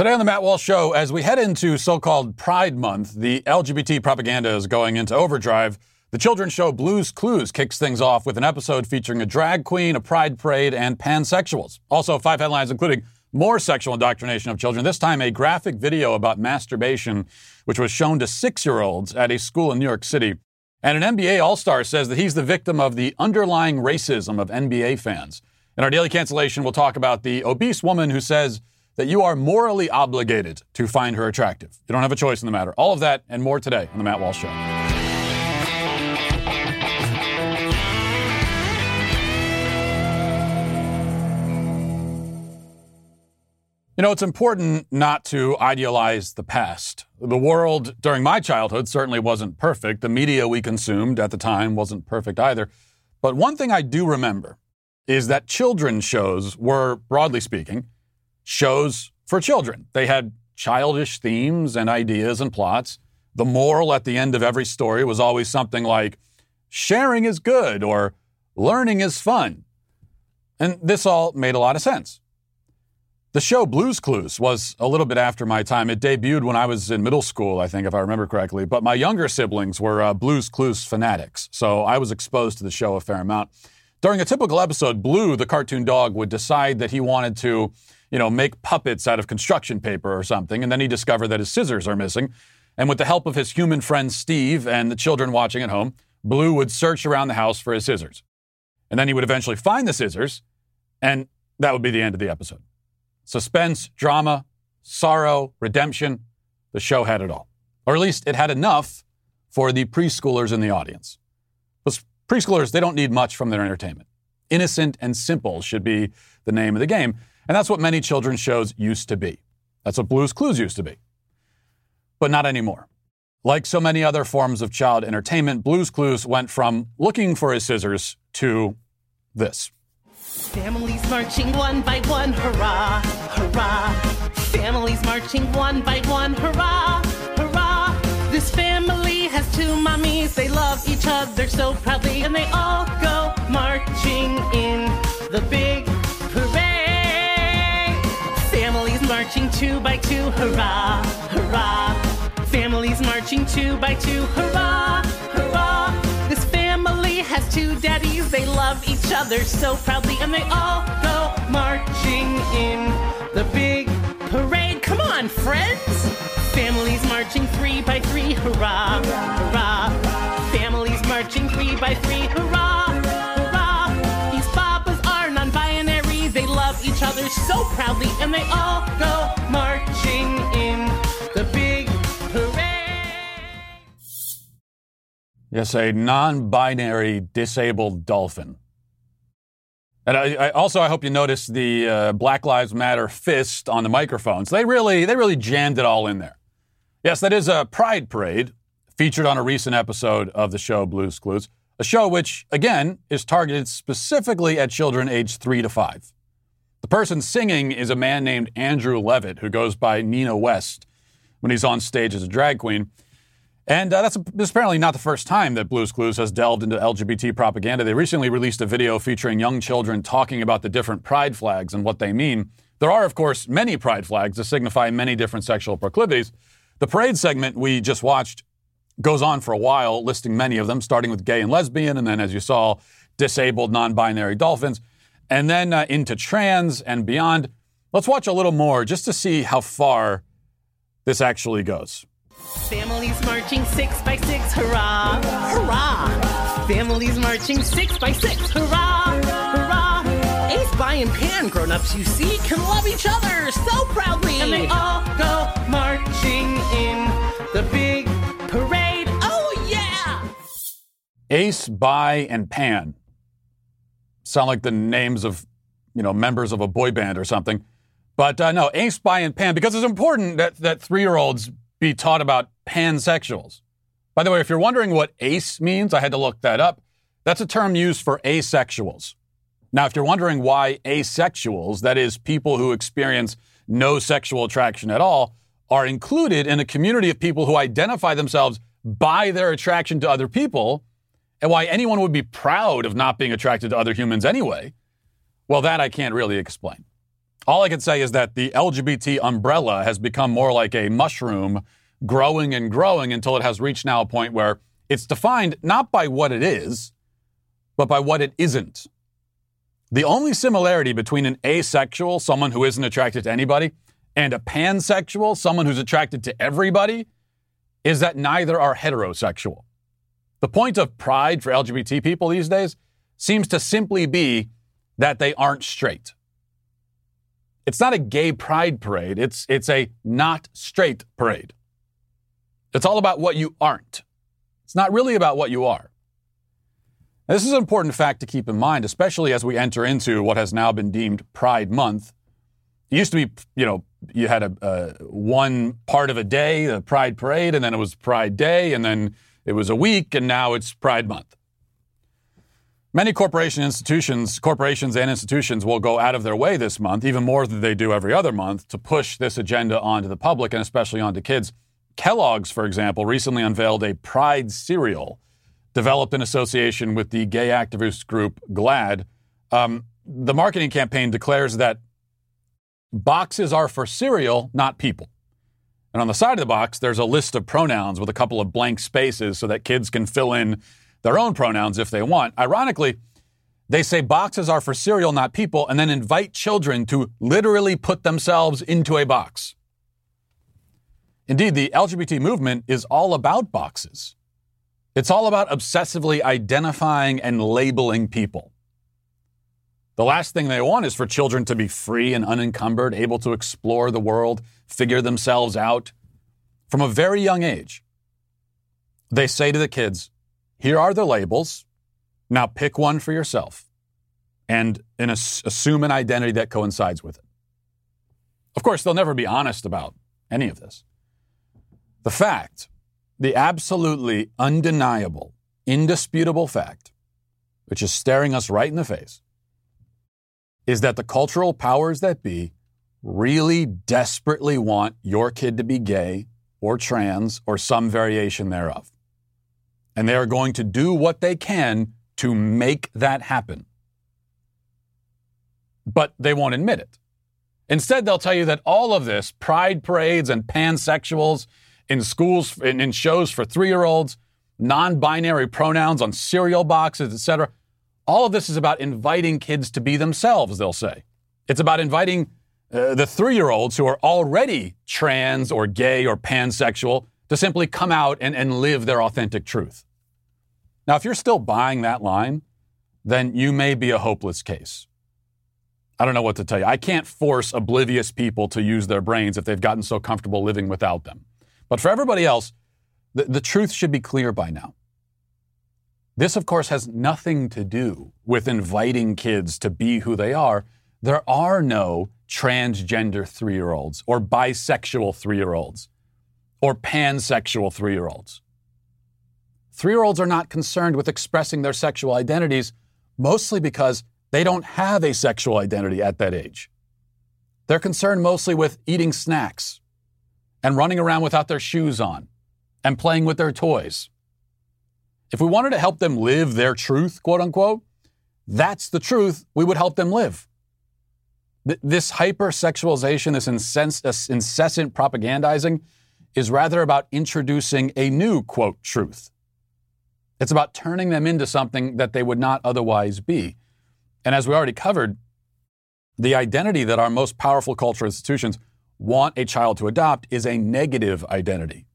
Today on the Matt Walsh Show, as we head into so called Pride Month, the LGBT propaganda is going into overdrive. The children's show Blue's Clues kicks things off with an episode featuring a drag queen, a pride parade, and pansexuals. Also, five headlines including more sexual indoctrination of children, this time a graphic video about masturbation, which was shown to six year olds at a school in New York City. And an NBA All Star says that he's the victim of the underlying racism of NBA fans. In our daily cancellation, we'll talk about the obese woman who says that you are morally obligated to find her attractive. You don't have a choice in the matter. All of that and more today on The Matt Walsh Show. You know, it's important not to idealize the past. The world during my childhood certainly wasn't perfect. The media we consumed at the time wasn't perfect either. But one thing I do remember is that children's shows were, broadly speaking, shows for children. They had childish themes and ideas and plots. The moral at the end of every story was always something like sharing is good or learning is fun. And this all made a lot of sense. The show Blue's Clues was a little bit after my time. It debuted when I was in middle school, I think, if I remember correctly. But my younger siblings were uh, Blue's Clues fanatics, so I was exposed to the show a fair amount. During a typical episode, Blue, the cartoon dog, would decide that he wanted to you know, make puppets out of construction paper or something. And then he discovered that his scissors are missing. And with the help of his human friend Steve and the children watching at home, Blue would search around the house for his scissors. And then he would eventually find the scissors, and that would be the end of the episode. Suspense, drama, sorrow, redemption, the show had it all. Or at least it had enough for the preschoolers in the audience. Preschoolers, they don't need much from their entertainment. Innocent and simple should be the name of the game. And that's what many children's shows used to be. That's what Blue's Clues used to be. But not anymore. Like so many other forms of child entertainment, Blue's Clues went from looking for his scissors to this. Families marching one by one, hurrah, hurrah. Families marching one by one, hurrah, hurrah. This family has two mommies, they love each other so proudly, and they all go marching in the big marching two by two, hurrah, hurrah. Families marching two by two, hurrah, hurrah. This family has two daddies, they love each other so proudly, and they all go marching in the big parade. Come on, friends! Families marching three by three, hurrah, hurrah. Families marching three by three, hurrah. Each other so proudly, and they all go marching in the big parade. Yes, a non-binary disabled dolphin. And I, I, also, I hope you noticed the uh, Black Lives Matter fist on the microphones. They really, they really jammed it all in there. Yes, that is a pride parade featured on a recent episode of the show Blue's Clues, a show which, again, is targeted specifically at children aged three to five. The person singing is a man named Andrew Levitt, who goes by Nina West when he's on stage as a drag queen. And uh, that's, that's apparently not the first time that Blue's Clues has delved into LGBT propaganda. They recently released a video featuring young children talking about the different pride flags and what they mean. There are, of course, many pride flags that signify many different sexual proclivities. The parade segment we just watched goes on for a while, listing many of them, starting with gay and lesbian, and then, as you saw, disabled, non binary dolphins and then uh, into trans and beyond. Let's watch a little more just to see how far this actually goes. Families marching six by six, hurrah, hurrah. Families marching six by six, hurrah, hurrah. Ace, Bi, and Pan grown ups, you see, can love each other so proudly. And they all go marching in the big parade. Oh, yeah! Ace, Bi, and Pan sound like the names of, you know, members of a boy band or something. But uh, no, Ace, Bi, and Pan, because it's important that, that three year olds be taught about pansexuals. By the way, if you're wondering what ace means, I had to look that up. That's a term used for asexuals. Now, if you're wondering why asexuals, that is, people who experience no sexual attraction at all, are included in a community of people who identify themselves by their attraction to other people, and why anyone would be proud of not being attracted to other humans anyway, well, that I can't really explain. All I can say is that the LGBT umbrella has become more like a mushroom growing and growing until it has reached now a point where it's defined not by what it is, but by what it isn't. The only similarity between an asexual, someone who isn't attracted to anybody, and a pansexual, someone who's attracted to everybody, is that neither are heterosexual. The point of pride for LGBT people these days seems to simply be that they aren't straight. It's not a gay pride parade, it's, it's a not straight parade. It's all about what you aren't. It's not really about what you are. This is an important fact to keep in mind, especially as we enter into what has now been deemed Pride Month. It used to be, you know, you had a, a one part of a day, the Pride Parade, and then it was Pride Day, and then it was a week, and now it's Pride Month. Many corporation institutions, corporations and institutions will go out of their way this month, even more than they do every other month, to push this agenda onto the public and especially onto kids. Kellogg's, for example, recently unveiled a Pride cereal developed in association with the gay activist group GLAAD. Um, the marketing campaign declares that boxes are for cereal, not people. And on the side of the box, there's a list of pronouns with a couple of blank spaces so that kids can fill in their own pronouns if they want. Ironically, they say boxes are for cereal, not people, and then invite children to literally put themselves into a box. Indeed, the LGBT movement is all about boxes. It's all about obsessively identifying and labeling people. The last thing they want is for children to be free and unencumbered, able to explore the world, figure themselves out. From a very young age, they say to the kids, Here are the labels. Now pick one for yourself and, assume an identity that coincides with it. Of course, they'll never be honest about any of this. The fact, the absolutely undeniable, indisputable fact, which is staring us right in the face, is that the cultural powers that be really desperately want your kid to be gay or trans or some variation thereof. And they are going to do what they can to make that happen. But they won't admit it. Instead, they'll tell you that all of this, pride parades and pansexuals in schools, in, in shows for three year olds, non binary pronouns on cereal boxes, etc. All of this is about inviting kids to be themselves, they'll say. It's about inviting uh, the three year olds who are already trans or gay or pansexual to simply come out and, and live their authentic truth. Now, if you're still buying that line, then you may be a hopeless case. I don't know what to tell you. I can't force oblivious people to use their brains if they've gotten so comfortable living without them. But for everybody else, the, the truth should be clear by now. This, of course, has nothing to do with inviting kids to be who they are. There are no transgender three year olds or bisexual three year olds or pansexual three year olds. Three year olds are not concerned with expressing their sexual identities, mostly because they don't have a sexual identity at that age. They're concerned mostly with eating snacks, and running around without their shoes on and playing with their toys. If we wanted to help them live their truth, quote unquote, that's the truth we would help them live. This hypersexualization, this incessant propagandizing, is rather about introducing a new, quote, truth. It's about turning them into something that they would not otherwise be. And as we already covered, the identity that our most powerful cultural institutions want a child to adopt is a negative identity.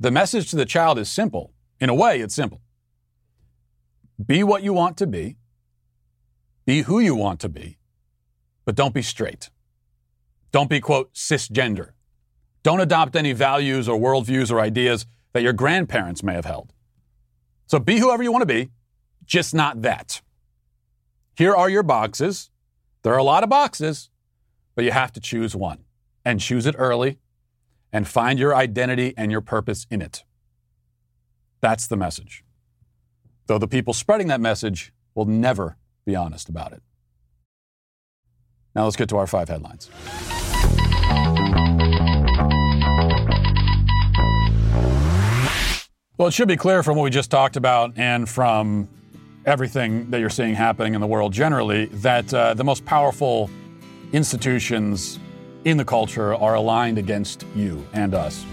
The message to the child is simple. In a way, it's simple. Be what you want to be, be who you want to be, but don't be straight. Don't be, quote, cisgender. Don't adopt any values or worldviews or ideas that your grandparents may have held. So be whoever you want to be, just not that. Here are your boxes. There are a lot of boxes, but you have to choose one and choose it early and find your identity and your purpose in it. That's the message. Though the people spreading that message will never be honest about it. Now let's get to our five headlines. Well, it should be clear from what we just talked about and from everything that you're seeing happening in the world generally that uh, the most powerful institutions in the culture are aligned against you and us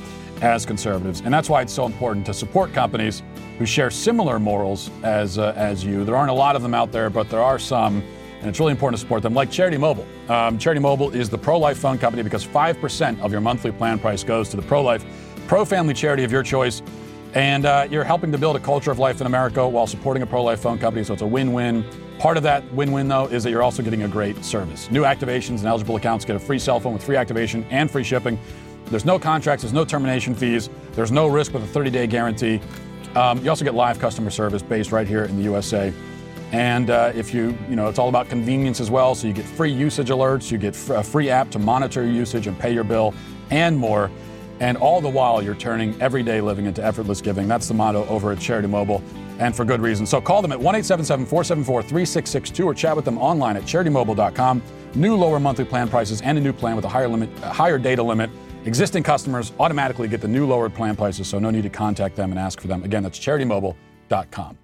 as conservatives. And that's why it's so important to support companies who share similar morals as, uh, as you. There aren't a lot of them out there, but there are some, and it's really important to support them, like Charity Mobile. Um, Charity Mobile is the pro life phone company because 5% of your monthly plan price goes to the pro life, pro family charity of your choice. And uh, you're helping to build a culture of life in America while supporting a pro life phone company, so it's a win win. Part of that win win, though, is that you're also getting a great service. New activations and eligible accounts get a free cell phone with free activation and free shipping. There's no contracts, there's no termination fees, there's no risk with a 30 day guarantee. Um, you also get live customer service based right here in the USA. And uh, if you, you know, it's all about convenience as well. So you get free usage alerts, you get a free app to monitor your usage and pay your bill, and more. And all the while, you're turning everyday living into effortless giving. That's the motto over at Charity Mobile, and for good reason. So call them at 1 877 474 3662 or chat with them online at charitymobile.com. New lower monthly plan prices and a new plan with a higher limit, a higher data limit. Existing customers automatically get the new lowered plan prices, so no need to contact them and ask for them. Again, that's charitymobile.com.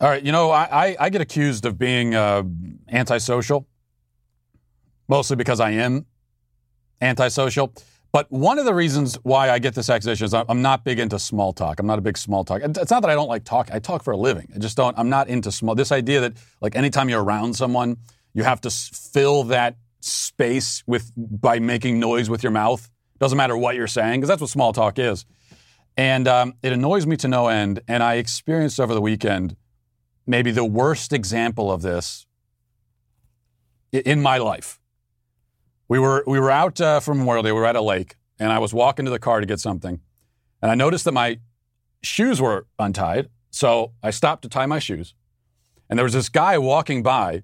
All right, you know, I, I, I get accused of being uh, antisocial, mostly because I am antisocial. But one of the reasons why I get this accusation is I'm not big into small talk. I'm not a big small talk. It's not that I don't like talk. I talk for a living. I just don't. I'm not into small. This idea that like anytime you're around someone, you have to fill that space with by making noise with your mouth. Doesn't matter what you're saying because that's what small talk is. And um, it annoys me to no end. And I experienced over the weekend maybe the worst example of this in my life. We were we were out uh, for Memorial Day. We were at a lake, and I was walking to the car to get something, and I noticed that my shoes were untied. So I stopped to tie my shoes, and there was this guy walking by,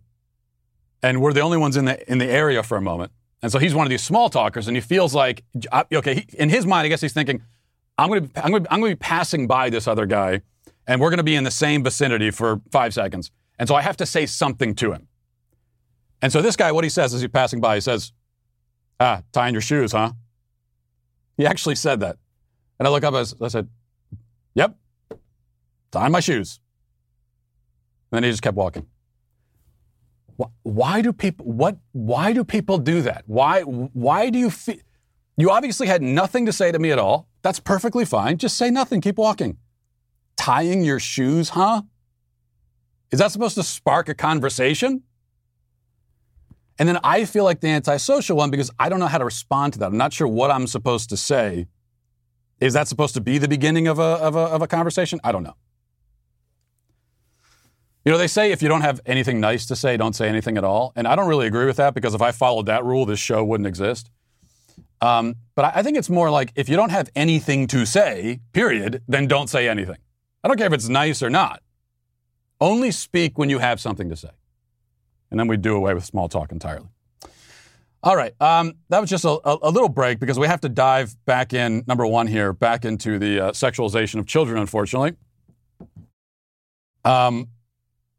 and we're the only ones in the in the area for a moment. And so he's one of these small talkers, and he feels like okay. He, in his mind, I guess he's thinking, I'm going to I'm going to I'm going to be passing by this other guy, and we're going to be in the same vicinity for five seconds, and so I have to say something to him. And so this guy, what he says as he's passing by, he says, Ah, tying your shoes, huh? He actually said that. And I look up, as I said, Yep, tying my shoes. And then he just kept walking. Why do people what why do people do that? Why why do you feel you obviously had nothing to say to me at all. That's perfectly fine. Just say nothing. Keep walking. Tying your shoes, huh? Is that supposed to spark a conversation? And then I feel like the antisocial one because I don't know how to respond to that. I'm not sure what I'm supposed to say. Is that supposed to be the beginning of a, of a, of a conversation? I don't know. You know, they say if you don't have anything nice to say, don't say anything at all. And I don't really agree with that because if I followed that rule, this show wouldn't exist. Um, but I think it's more like if you don't have anything to say, period, then don't say anything. I don't care if it's nice or not. Only speak when you have something to say and then we do away with small talk entirely. All right, um, that was just a, a, little break because we have to dive back in, number one here, back into the uh, sexualization of children, unfortunately. Um,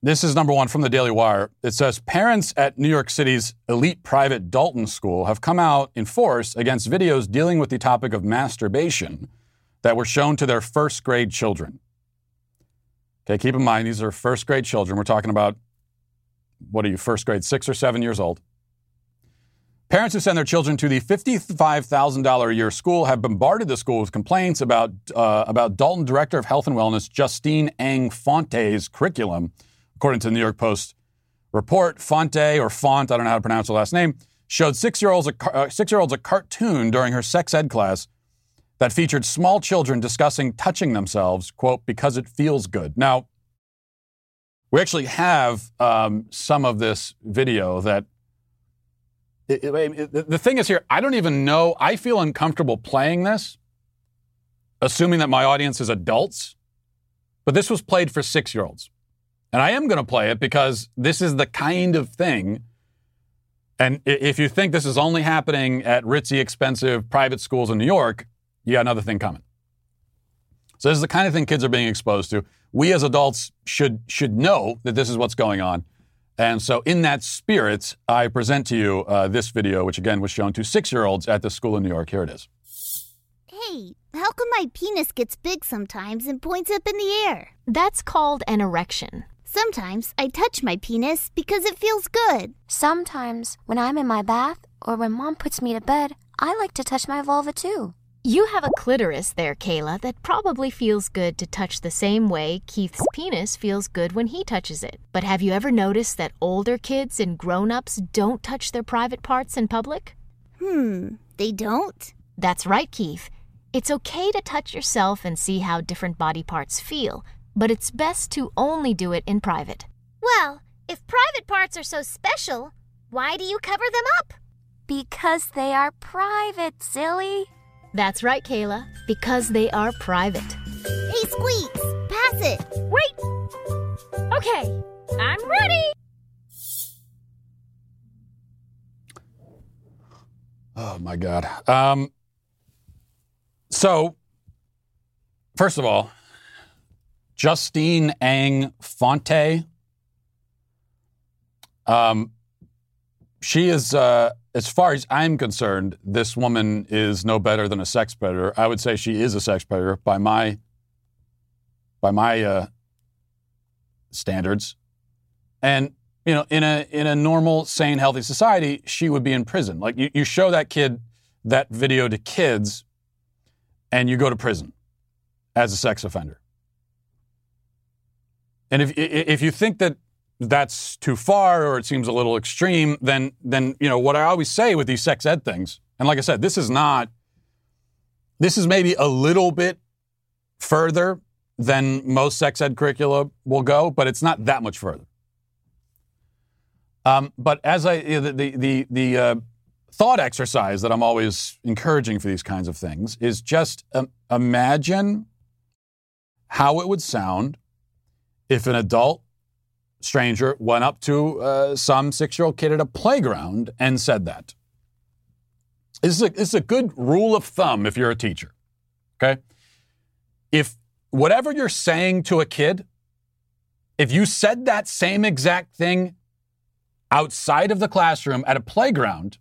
this is number one from the Daily Wire. It says parents at New York City's elite private Dalton School have come out in force against videos dealing with the topic of masturbation that were shown to their first grade children. Okay, keep in mind, these are first grade children. We're talking about what are you, first grade, six or seven years old. Parents who send their children to the $55,000 a year school have bombarded the school with complaints about, uh, about Dalton Director of Health and Wellness Justine Ang Fonte's curriculum. According to the New York Post report, Fonte, or Font, I don't know how to pronounce the last name, showed six-year-olds a, uh, six-year-olds a cartoon during her sex ed class that featured small children discussing touching themselves, quote, because it feels good. Now, we actually have um, some of this video that. It, it, it, the thing is here, I don't even know. I feel uncomfortable playing this, assuming that my audience is adults. But this was played for six year olds. And I am going to play it because this is the kind of thing. And if you think this is only happening at ritzy, expensive private schools in New York, you got another thing coming. So this is the kind of thing kids are being exposed to we as adults should should know that this is what's going on. And so, in that spirit, I present to you uh, this video, which again was shown to six year olds at the school in New York. Here it is. Hey, how come my penis gets big sometimes and points up in the air? That's called an erection. Sometimes I touch my penis because it feels good. Sometimes, when I'm in my bath or when mom puts me to bed, I like to touch my vulva too. You have a clitoris there, Kayla, that probably feels good to touch the same way Keith's penis feels good when he touches it. But have you ever noticed that older kids and grown ups don't touch their private parts in public? Hmm, they don't? That's right, Keith. It's okay to touch yourself and see how different body parts feel, but it's best to only do it in private. Well, if private parts are so special, why do you cover them up? Because they are private, silly. That's right, Kayla, because they are private. Hey, Squeaks, pass it. Wait! Okay, I'm ready! Oh my God. Um, so, first of all, Justine Ang Fonte. Um, she is, uh, as far as I'm concerned, this woman is no better than a sex predator. I would say she is a sex predator by my by my uh, standards. And you know, in a in a normal, sane, healthy society, she would be in prison. Like you, you show that kid that video to kids, and you go to prison as a sex offender. And if if you think that that's too far or it seems a little extreme, then then you know what I always say with these sex ed things. And like I said, this is not. This is maybe a little bit further than most sex ed curricula will go, but it's not that much further. Um, but as I the the the, the uh, thought exercise that I'm always encouraging for these kinds of things is just um, imagine how it would sound if an adult stranger went up to uh, some six year old kid at a playground and said that. This is, a, this is a good rule of thumb if you're a teacher. Okay? If whatever you're saying to a kid, if you said that same exact thing outside of the classroom at a playground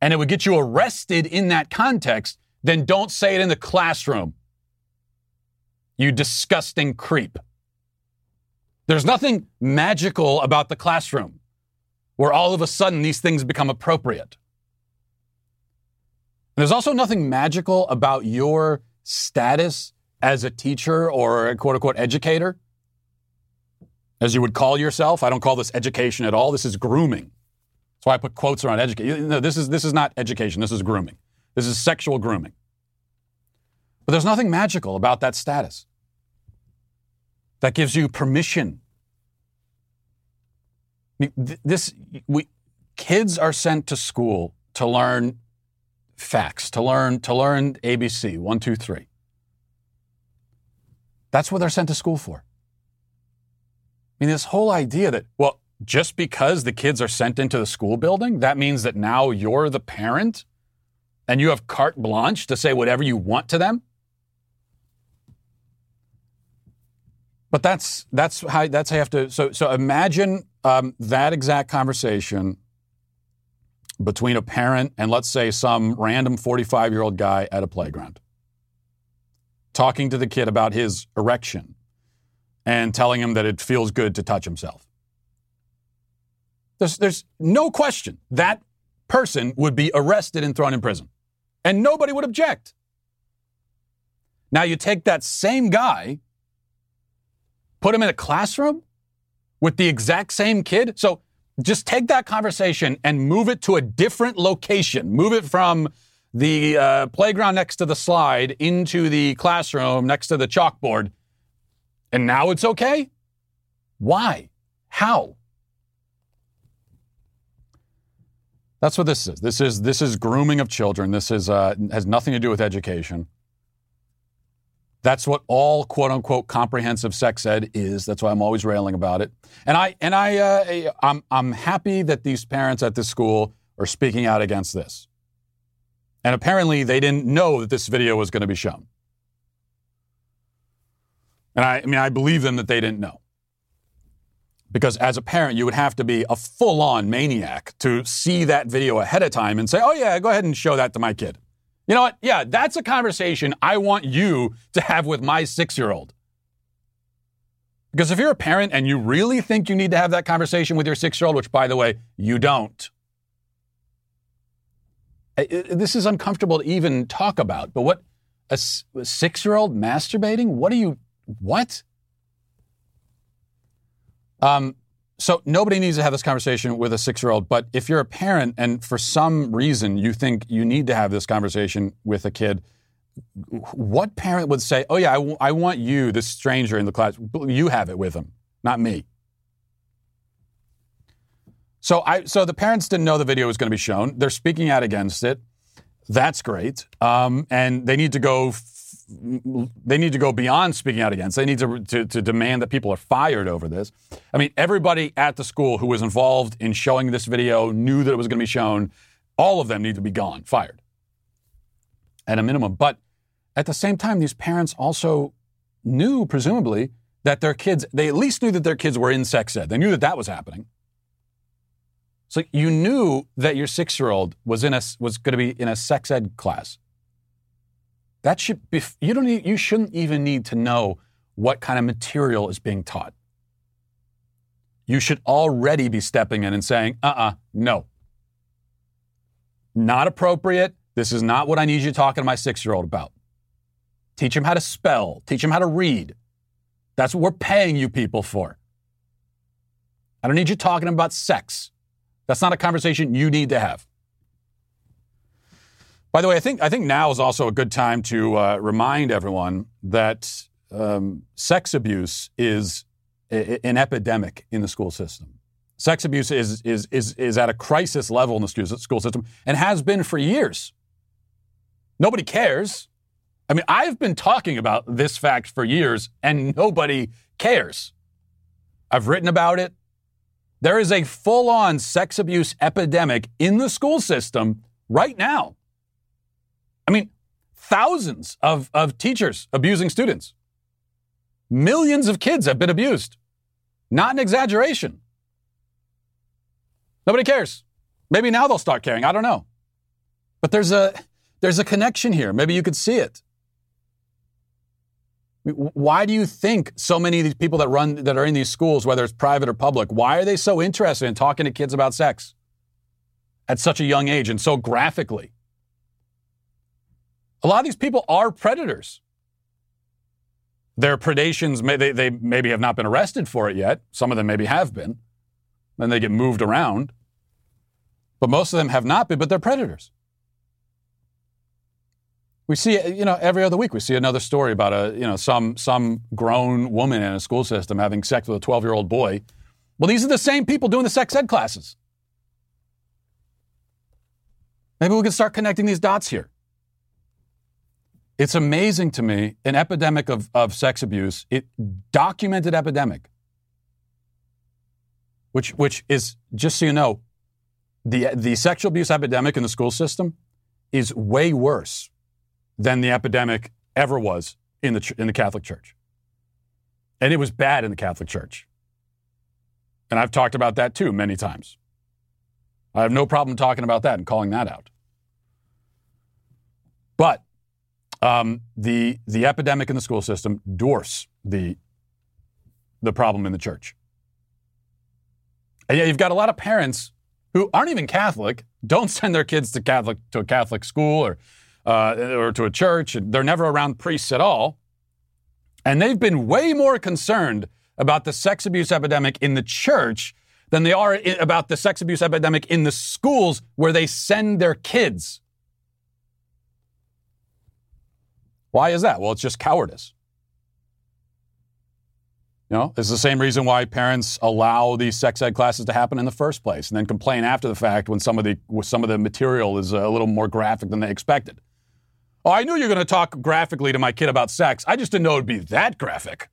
and it would get you arrested in that context, then don't say it in the classroom. You disgusting creep. There's nothing magical about the classroom where all of a sudden these things become appropriate. There's also nothing magical about your status as a teacher or a quote unquote educator, as you would call yourself. I don't call this education at all. This is grooming. That's why I put quotes around education. No, this is, this is not education. This is grooming. This is sexual grooming. But there's nothing magical about that status that gives you permission. This, we, kids are sent to school to learn facts, to learn, to learn ABC, one, two, three. That's what they're sent to school for. I mean, this whole idea that, well, just because the kids are sent into the school building, that means that now you're the parent and you have carte blanche to say whatever you want to them. But that's that's how that's how you have to. So so imagine um, that exact conversation between a parent and let's say some random 45 year old guy at a playground, talking to the kid about his erection and telling him that it feels good to touch himself. There's there's no question that person would be arrested and thrown in prison, and nobody would object. Now you take that same guy put him in a classroom with the exact same kid. So just take that conversation and move it to a different location. Move it from the uh, playground next to the slide into the classroom next to the chalkboard. And now it's okay? Why? How? That's what this is. This is this is grooming of children. This is uh, has nothing to do with education. That's what all quote unquote comprehensive sex ed is. That's why I'm always railing about it. And I and I uh, I'm I'm happy that these parents at this school are speaking out against this. And apparently they didn't know that this video was going to be shown. And I, I mean I believe them that they didn't know. Because as a parent, you would have to be a full on maniac to see that video ahead of time and say, oh, yeah, go ahead and show that to my kid. You know what? Yeah, that's a conversation I want you to have with my six year old. Because if you're a parent and you really think you need to have that conversation with your six year old, which by the way, you don't, this is uncomfortable to even talk about. But what, a, six year old masturbating? What are you, what? Um, so nobody needs to have this conversation with a six year old. But if you're a parent and for some reason you think you need to have this conversation with a kid, what parent would say, "Oh yeah, I, w- I want you, this stranger in the class, you have it with him, not me." So I, so the parents didn't know the video was going to be shown. They're speaking out against it. That's great, um, and they need to go. They need to go beyond speaking out against. They need to, to to demand that people are fired over this. I mean, everybody at the school who was involved in showing this video knew that it was going to be shown. All of them need to be gone, fired at a minimum. But at the same time, these parents also knew, presumably, that their kids, they at least knew that their kids were in sex ed. They knew that that was happening. So you knew that your six year old was in a, was going to be in a sex ed class. That should be, you don't need, you shouldn't even need to know what kind of material is being taught. You should already be stepping in and saying, uh uh no. Not appropriate. This is not what I need you talking to my six year old about. Teach him how to spell, teach him how to read. That's what we're paying you people for. I don't need you talking about sex. That's not a conversation you need to have. By the way, I think, I think now is also a good time to uh, remind everyone that um, sex abuse is a- an epidemic in the school system. Sex abuse is, is, is, is at a crisis level in the school system and has been for years. Nobody cares. I mean, I've been talking about this fact for years and nobody cares. I've written about it. There is a full on sex abuse epidemic in the school system right now. I mean, thousands of, of teachers abusing students. Millions of kids have been abused. Not an exaggeration. Nobody cares. Maybe now they'll start caring. I don't know. But there's a there's a connection here. Maybe you could see it. Why do you think so many of these people that run that are in these schools, whether it's private or public, why are they so interested in talking to kids about sex at such a young age and so graphically? A lot of these people are predators. Their predations, may, they, they maybe have not been arrested for it yet. Some of them maybe have been. Then they get moved around. But most of them have not been, but they're predators. We see, you know, every other week we see another story about a, you know, some some grown woman in a school system having sex with a 12-year-old boy. Well, these are the same people doing the sex ed classes. Maybe we can start connecting these dots here. It's amazing to me, an epidemic of, of sex abuse, it documented epidemic, which which is just so you know, the the sexual abuse epidemic in the school system is way worse than the epidemic ever was in the in the Catholic Church, and it was bad in the Catholic Church. And I've talked about that too many times. I have no problem talking about that and calling that out. But um, the the epidemic in the school system dwarfs the the problem in the church. And you've got a lot of parents who aren't even Catholic, don't send their kids to Catholic to a Catholic school or uh, or to a church. They're never around priests at all, and they've been way more concerned about the sex abuse epidemic in the church than they are about the sex abuse epidemic in the schools where they send their kids. Why is that? Well, it's just cowardice. You know, it's the same reason why parents allow these sex ed classes to happen in the first place, and then complain after the fact when some of the some of the material is a little more graphic than they expected. Oh, I knew you were going to talk graphically to my kid about sex. I just didn't know it'd be that graphic.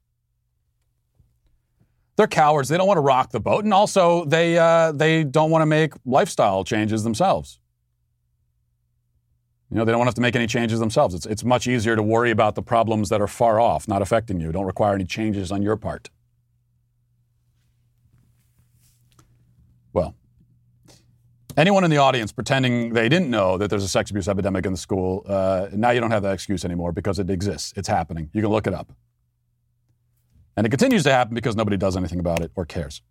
They're cowards. They don't want to rock the boat, and also they uh, they don't want to make lifestyle changes themselves. You know, they don't have to make any changes themselves. It's, it's much easier to worry about the problems that are far off, not affecting you, don't require any changes on your part. Well, anyone in the audience pretending they didn't know that there's a sex abuse epidemic in the school, uh, now you don't have that excuse anymore because it exists. It's happening. You can look it up. And it continues to happen because nobody does anything about it or cares.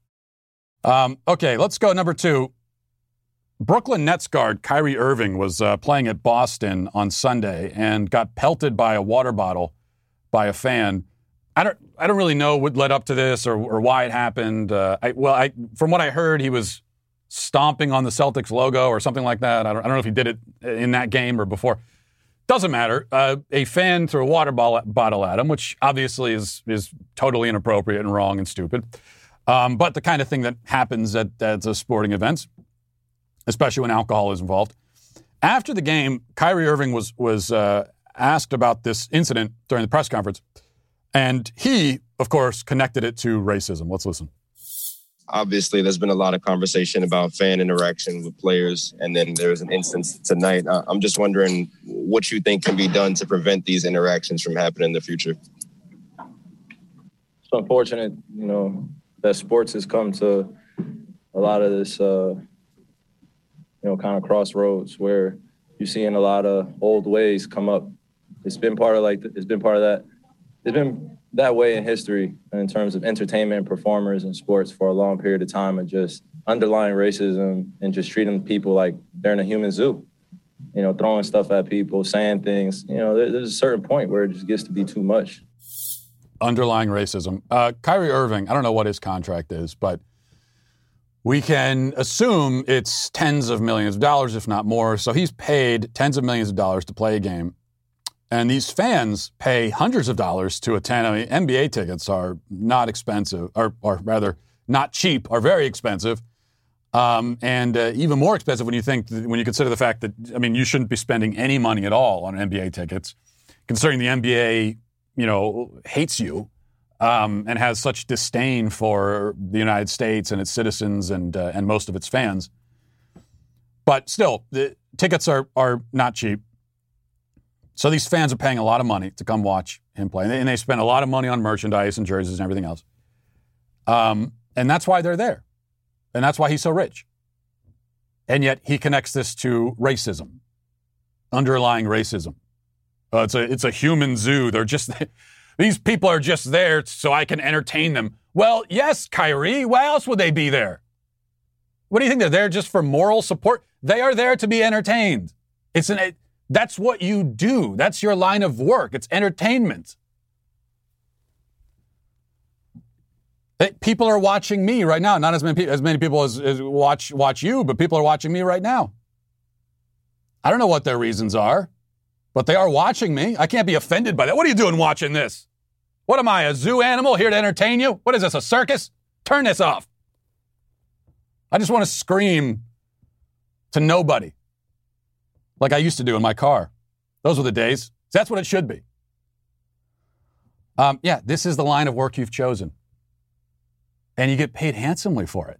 Um, okay, let's go. Number two. Brooklyn Nets guard Kyrie Irving was uh, playing at Boston on Sunday and got pelted by a water bottle by a fan. I don't, I don't really know what led up to this or, or why it happened. Uh, I, well, I, from what I heard, he was stomping on the Celtics logo or something like that. I don't, I don't know if he did it in that game or before. Doesn't matter. Uh, a fan threw a water bottle at him, which obviously is, is totally inappropriate and wrong and stupid. Um, but the kind of thing that happens at, at the sporting events especially when alcohol is involved. After the game, Kyrie Irving was was uh, asked about this incident during the press conference, and he, of course, connected it to racism. Let's listen. Obviously, there's been a lot of conversation about fan interaction with players, and then there was an instance tonight. Uh, I'm just wondering what you think can be done to prevent these interactions from happening in the future. It's unfortunate, you know, that sports has come to a lot of this. Uh, you know, kind of crossroads where you're seeing a lot of old ways come up. It's been part of like it's been part of that. It's been that way in history in terms of entertainment, performers, and sports for a long period of time, and just underlying racism and just treating people like they're in a human zoo. You know, throwing stuff at people, saying things. You know, there, there's a certain point where it just gets to be too much. Underlying racism. Uh, Kyrie Irving. I don't know what his contract is, but we can assume it's tens of millions of dollars, if not more. So he's paid tens of millions of dollars to play a game. And these fans pay hundreds of dollars to attend. I mean, NBA tickets are not expensive, or, or rather, not cheap, are very expensive. Um, and uh, even more expensive when you think, when you consider the fact that, I mean, you shouldn't be spending any money at all on NBA tickets, considering the NBA, you know, hates you um, and has such disdain for the United States and its citizens and uh, and most of its fans. But still, the tickets are are not cheap. So these fans are paying a lot of money to come watch him play, and they, and they spend a lot of money on merchandise and jerseys and everything else. Um, and that's why they're there, and that's why he's so rich. And yet he connects this to racism, underlying racism. Uh, it's a it's a human zoo. They're just These people are just there so I can entertain them. Well, yes, Kyrie. Why else would they be there? What do you think? They're there just for moral support? They are there to be entertained. It's an, it, that's what you do. That's your line of work. It's entertainment. People are watching me right now. Not as many, as many people as, as watch, watch you, but people are watching me right now. I don't know what their reasons are, but they are watching me. I can't be offended by that. What are you doing watching this? What am I, a zoo animal here to entertain you? What is this, a circus? Turn this off. I just want to scream to nobody like I used to do in my car. Those were the days. That's what it should be. Um, yeah, this is the line of work you've chosen. And you get paid handsomely for it.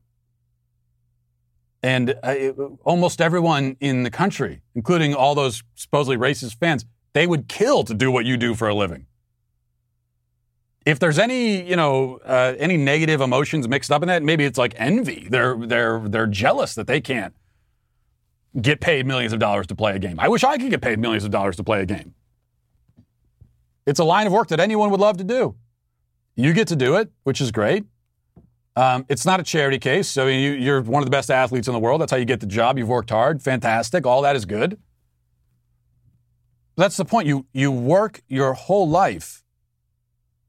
And uh, it, almost everyone in the country, including all those supposedly racist fans, they would kill to do what you do for a living if there's any, you know, uh, any negative emotions mixed up in that, maybe it's like envy. They're they're they're jealous that they can't get paid millions of dollars to play a game. I wish I could get paid millions of dollars to play a game. It's a line of work that anyone would love to do. You get to do it, which is great. Um, it's not a charity case. So you, you're one of the best athletes in the world. That's how you get the job. You've worked hard. Fantastic. All that is good. That's the point. You you work your whole life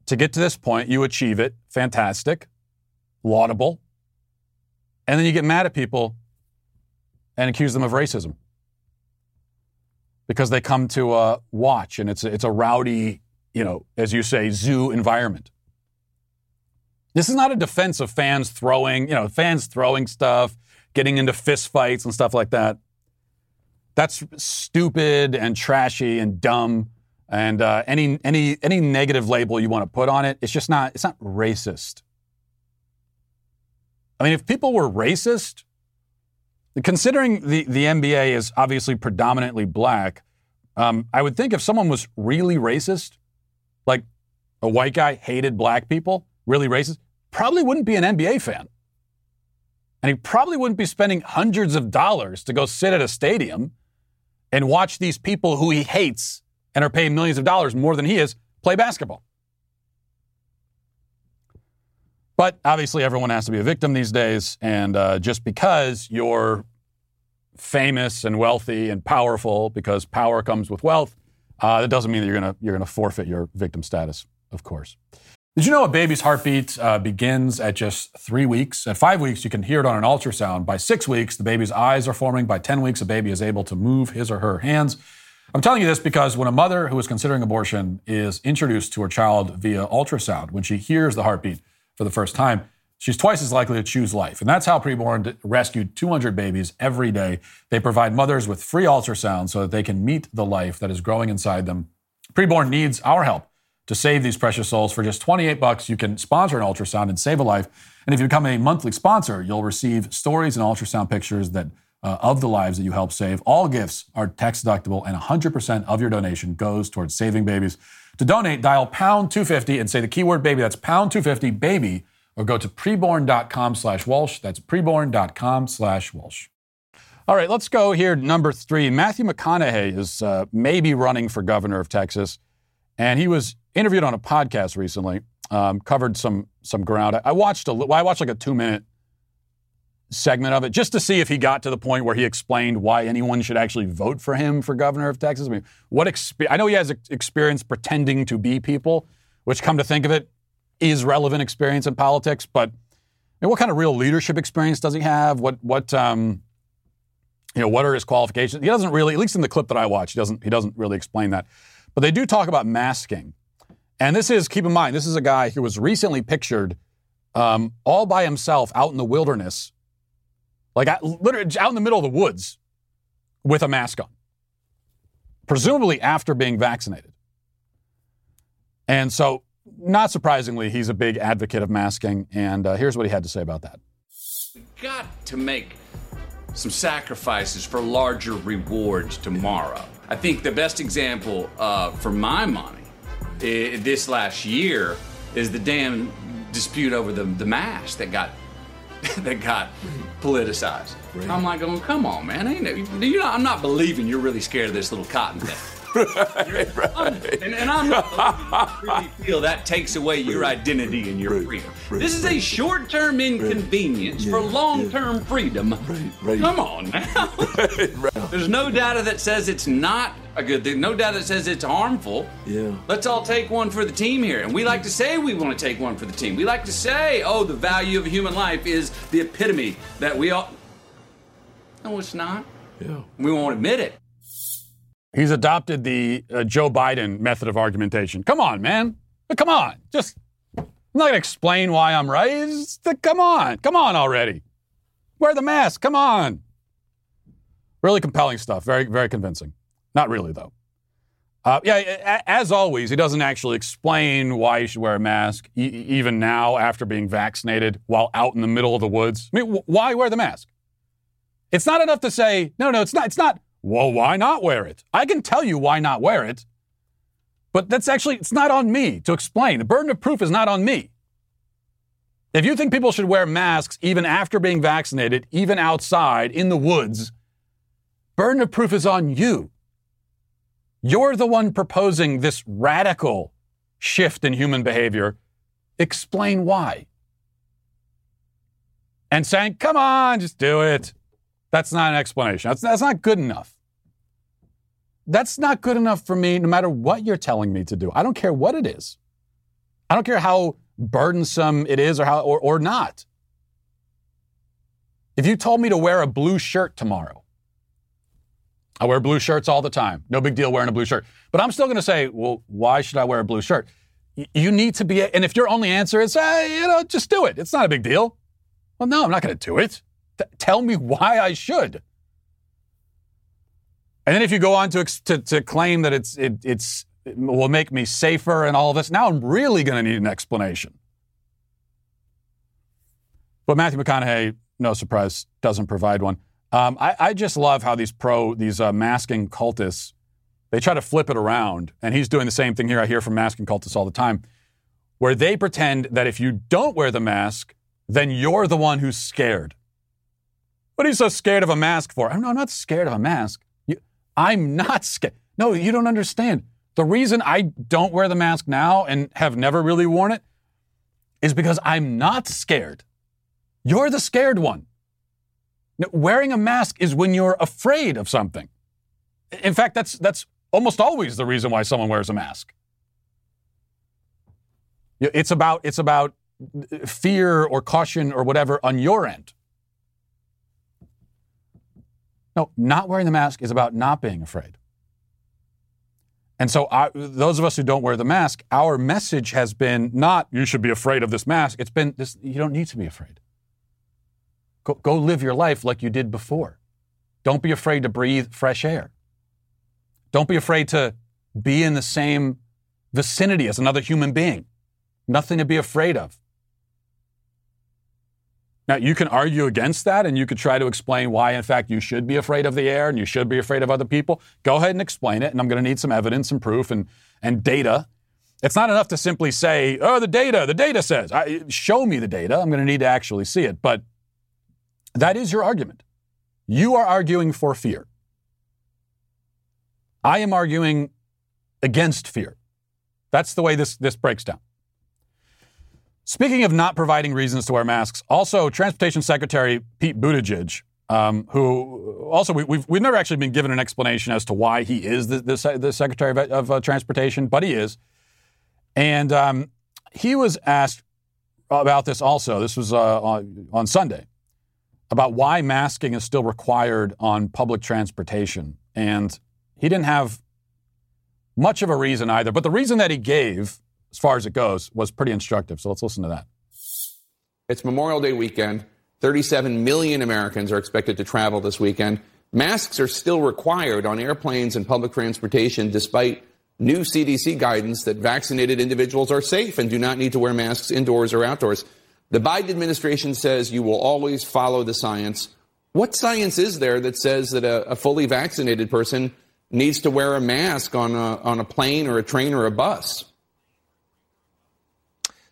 to get to this point, you achieve it. Fantastic. Laudable. And then you get mad at people and accuse them of racism because they come to uh, watch and it's it's a rowdy, you know, as you say, zoo environment. This is not a defense of fans throwing, you know, fans throwing stuff, getting into fistfights and stuff like that. That's stupid and trashy and dumb. And uh, any any any negative label you want to put on it, it's just not it's not racist. I mean, if people were racist, considering the, the NBA is obviously predominantly black, um, I would think if someone was really racist, like a white guy hated black people, really racist, probably wouldn't be an NBA fan. And he probably wouldn't be spending hundreds of dollars to go sit at a stadium and watch these people who he hates and are paying millions of dollars more than he is play basketball. But obviously, everyone has to be a victim these days. And uh, just because you're famous and wealthy and powerful, because power comes with wealth, uh, that doesn't mean that you're going you're gonna forfeit your victim status, of course. Did you know a baby's heartbeat uh, begins at just three weeks? At five weeks, you can hear it on an ultrasound. By six weeks, the baby's eyes are forming. By 10 weeks, a baby is able to move his or her hands. I'm telling you this because when a mother who is considering abortion is introduced to her child via ultrasound, when she hears the heartbeat for the first time, she's twice as likely to choose life. And that's how Preborn rescued 200 babies every day. They provide mothers with free ultrasound so that they can meet the life that is growing inside them. Preborn needs our help to save these precious souls. For just 28 bucks, you can sponsor an ultrasound and save a life. And if you become a monthly sponsor, you'll receive stories and ultrasound pictures that uh, of the lives that you help save. All gifts are tax deductible, and 100% of your donation goes towards saving babies. To donate, dial pound 250 and say the keyword baby. That's pound 250 baby, or go to preborn.com slash Walsh. That's preborn.com slash Walsh. All right, let's go here. Number three, Matthew McConaughey is uh, maybe running for governor of Texas, and he was interviewed on a podcast recently. Um, covered some some ground. I, watched a I watched like a two minute segment of it just to see if he got to the point where he explained why anyone should actually vote for him for governor of Texas. I mean, what exp- I know he has experience pretending to be people, which come to think of it is relevant experience in politics, but I mean, what kind of real leadership experience does he have? What what um, you know, what are his qualifications? He doesn't really, at least in the clip that I watched, he doesn't he doesn't really explain that. But they do talk about masking. And this is, keep in mind, this is a guy who was recently pictured um, all by himself out in the wilderness like literally out in the middle of the woods with a mask on, presumably after being vaccinated. And so, not surprisingly, he's a big advocate of masking. And uh, here's what he had to say about that. We got to make some sacrifices for larger rewards tomorrow. I think the best example uh, for my money uh, this last year is the damn dispute over the, the mask that got that got politicized. Right. I'm like, going, come on, man. Ain't it, you know, I'm not believing you're really scared of this little cotton thing. right, right. And, and, I'm not really feel that takes away your identity and your freedom. This is a short-term inconvenience for long-term freedom. Come on now. There's no data that says it's not a good thing. No data that says it's harmful. Yeah. Let's all take one for the team here. And we like to say we want to take one for the team. We like to say, oh, the value of human life is the epitome that we all. No, it's not. Yeah. We won't admit it. He's adopted the uh, Joe Biden method of argumentation. Come on, man. Come on. Just, I'm not going to explain why I'm right. Come on. Come on already. Wear the mask. Come on. Really compelling stuff. Very, very convincing. Not really, though. Uh, yeah, as always, he doesn't actually explain why you should wear a mask, e- even now after being vaccinated while out in the middle of the woods. I mean, wh- why wear the mask? It's not enough to say, no, no, it's not. It's not well, why not wear it? I can tell you why not wear it, but that's actually, it's not on me to explain. The burden of proof is not on me. If you think people should wear masks even after being vaccinated, even outside in the woods, burden of proof is on you. You're the one proposing this radical shift in human behavior. Explain why. And saying, come on, just do it. That's not an explanation. That's, that's not good enough. That's not good enough for me, no matter what you're telling me to do. I don't care what it is. I don't care how burdensome it is or how or, or not. If you told me to wear a blue shirt tomorrow, I wear blue shirts all the time. No big deal wearing a blue shirt. But I'm still going to say, well, why should I wear a blue shirt? You need to be, and if your only answer is, you know, just do it. It's not a big deal. Well, no, I'm not going to do it. Tell me why I should. And then if you go on to, to, to claim that it's, it, it's, it will make me safer and all of this, now I'm really going to need an explanation. But Matthew McConaughey, no surprise, doesn't provide one. Um, I, I, just love how these pro, these uh, masking cultists, they try to flip it around. And he's doing the same thing here. I hear from masking cultists all the time, where they pretend that if you don't wear the mask, then you're the one who's scared. What are you so scared of a mask for? I'm, I'm not scared of a mask. You, I'm not scared. No, you don't understand. The reason I don't wear the mask now and have never really worn it is because I'm not scared. You're the scared one. Now, wearing a mask is when you're afraid of something. In fact, that's, that's almost always the reason why someone wears a mask. It's about, it's about uh, fear or caution or whatever on your end. No, not wearing the mask is about not being afraid. And so, I, those of us who don't wear the mask, our message has been not you should be afraid of this mask. It's been this you don't need to be afraid. Go, go live your life like you did before. Don't be afraid to breathe fresh air. Don't be afraid to be in the same vicinity as another human being. Nothing to be afraid of. Now, you can argue against that and you could try to explain why, in fact, you should be afraid of the air and you should be afraid of other people. Go ahead and explain it, and I'm going to need some evidence and proof and, and data. It's not enough to simply say, oh, the data, the data says. I, show me the data. I'm going to need to actually see it. But that is your argument. You are arguing for fear. I am arguing against fear. That's the way this, this breaks down. Speaking of not providing reasons to wear masks, also Transportation Secretary Pete Buttigieg, um, who also we, have we've, we've never actually been given an explanation as to why he is the, the, the Secretary of, of uh, Transportation, but he is. And um, he was asked about this also. This was uh, on, on Sunday about why masking is still required on public transportation. And he didn't have much of a reason either. But the reason that he gave as far as it goes, was pretty instructive. So let's listen to that. It's Memorial Day weekend. 37 million Americans are expected to travel this weekend. Masks are still required on airplanes and public transportation, despite new CDC guidance that vaccinated individuals are safe and do not need to wear masks indoors or outdoors. The Biden administration says you will always follow the science. What science is there that says that a, a fully vaccinated person needs to wear a mask on a, on a plane or a train or a bus?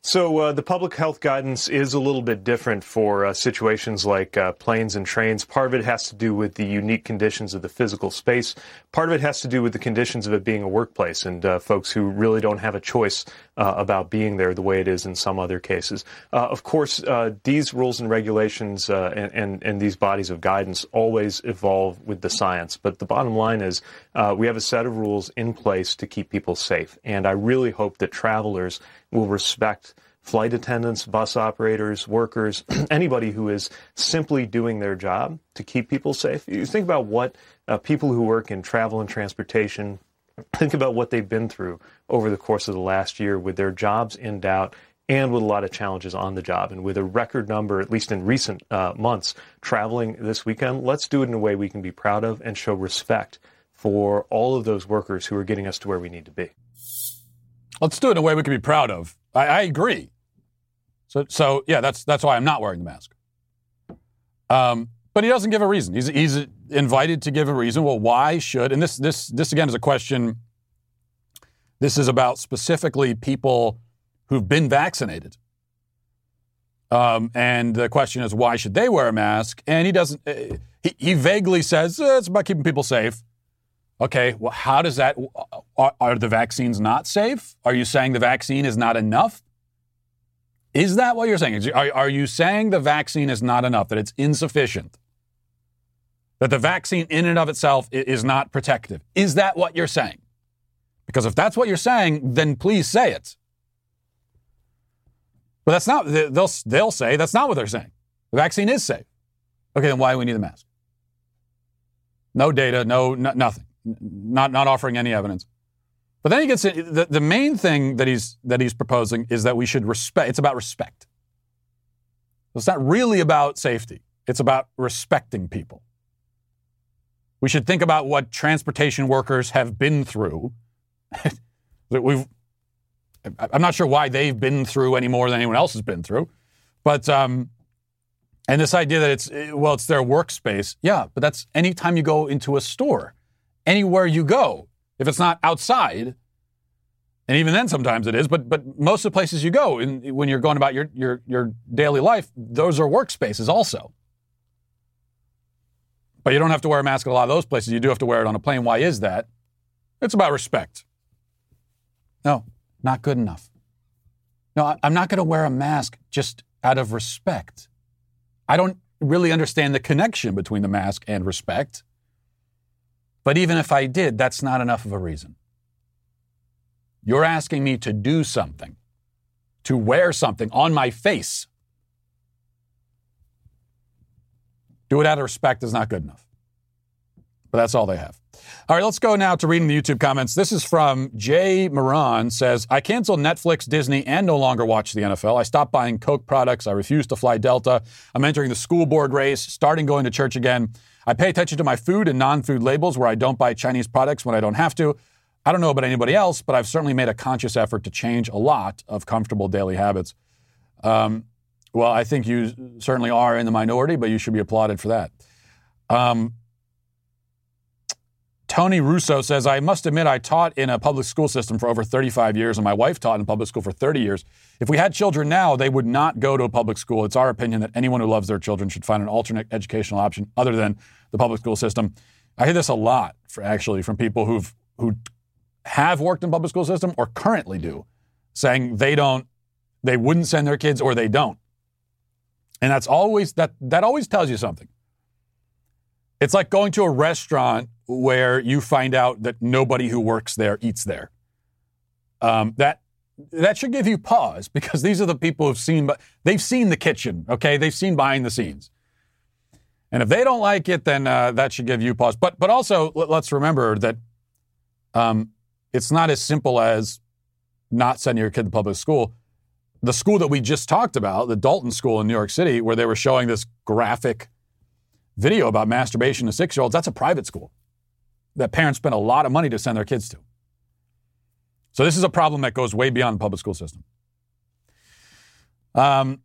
So uh, the public health guidance is a little bit different for uh, situations like uh, planes and trains. Part of it has to do with the unique conditions of the physical space. Part of it has to do with the conditions of it being a workplace and uh, folks who really don't have a choice uh, about being there the way it is in some other cases. Uh, of course, these rules and regulations and, and, and, these bodies of guidance always evolve with the science. But the bottom line is we have a set of rules in place to keep people safe. And I really hope that travelers will respect flight attendants, bus operators, workers, anybody who is simply doing their job to keep people safe. You think about what uh, people who work in travel and transportation, think about what they've been through over the course of the last year with their jobs in doubt and with a lot of challenges on the job. And with a record number, at least in recent uh, months, traveling this weekend, let's do it in a way we can be proud of and show respect for all of those workers who are getting us to where we need to be. Let's do it in a way we can be proud of. I, I agree. So, so yeah, that's that's why I'm not wearing the mask. Um, but he doesn't give a reason. He's he's invited to give a reason. Well, why should? And this this this again is a question. This is about specifically people who've been vaccinated. Um, and the question is, why should they wear a mask? And he doesn't. Uh, he, he vaguely says eh, it's about keeping people safe. Okay, well, how does that? Are, are the vaccines not safe? Are you saying the vaccine is not enough? Is that what you're saying? Are, are you saying the vaccine is not enough, that it's insufficient? That the vaccine in and of itself is not protective? Is that what you're saying? Because if that's what you're saying, then please say it. But that's not, they'll, they'll say that's not what they're saying. The vaccine is safe. Okay, then why do we need the mask? No data, no, no nothing. Not, not offering any evidence. But then he gets in, the, the main thing that he's that he's proposing is that we should respect. It's about respect. It's not really about safety. It's about respecting people. We should think about what transportation workers have been through. we've. I'm not sure why they've been through any more than anyone else has been through, but um, and this idea that it's well, it's their workspace. Yeah, but that's anytime you go into a store, anywhere you go, if it's not outside, and even then sometimes it is, but but most of the places you go in, when you're going about your, your your daily life, those are workspaces also. But you don't have to wear a mask at a lot of those places. You do have to wear it on a plane. Why is that? It's about respect. No, not good enough. No, I'm not going to wear a mask just out of respect. I don't really understand the connection between the mask and respect. But even if I did, that's not enough of a reason. You're asking me to do something, to wear something on my face. Do it out of respect is not good enough. But that's all they have. All right, let's go now to reading the YouTube comments. This is from Jay Moran says, I canceled Netflix, Disney, and no longer watch the NFL. I stopped buying Coke products. I refuse to fly Delta. I'm entering the school board race, starting going to church again. I pay attention to my food and non-food labels where I don't buy Chinese products when I don't have to. I don't know about anybody else, but I've certainly made a conscious effort to change a lot of comfortable daily habits. Um, well, I think you certainly are in the minority, but you should be applauded for that. Um, Tony Russo says, I must admit, I taught in a public school system for over 35 years, and my wife taught in public school for 30 years. If we had children now, they would not go to a public school. It's our opinion that anyone who loves their children should find an alternate educational option other than the public school system. I hear this a lot, for actually, from people who've who have worked in public school system or currently do, saying they don't, they wouldn't send their kids or they don't. And that's always that that always tells you something. It's like going to a restaurant where you find out that nobody who works there eats there. Um, that that should give you pause because these are the people who've seen, but they've seen the kitchen. Okay, they've seen behind the scenes, and if they don't like it, then uh, that should give you pause. But but also let's remember that um, it's not as simple as not sending your kid to public school. The school that we just talked about, the Dalton School in New York City, where they were showing this graphic video about masturbation to six year olds, that's a private school that parents spend a lot of money to send their kids to. So this is a problem that goes way beyond the public school system. Um,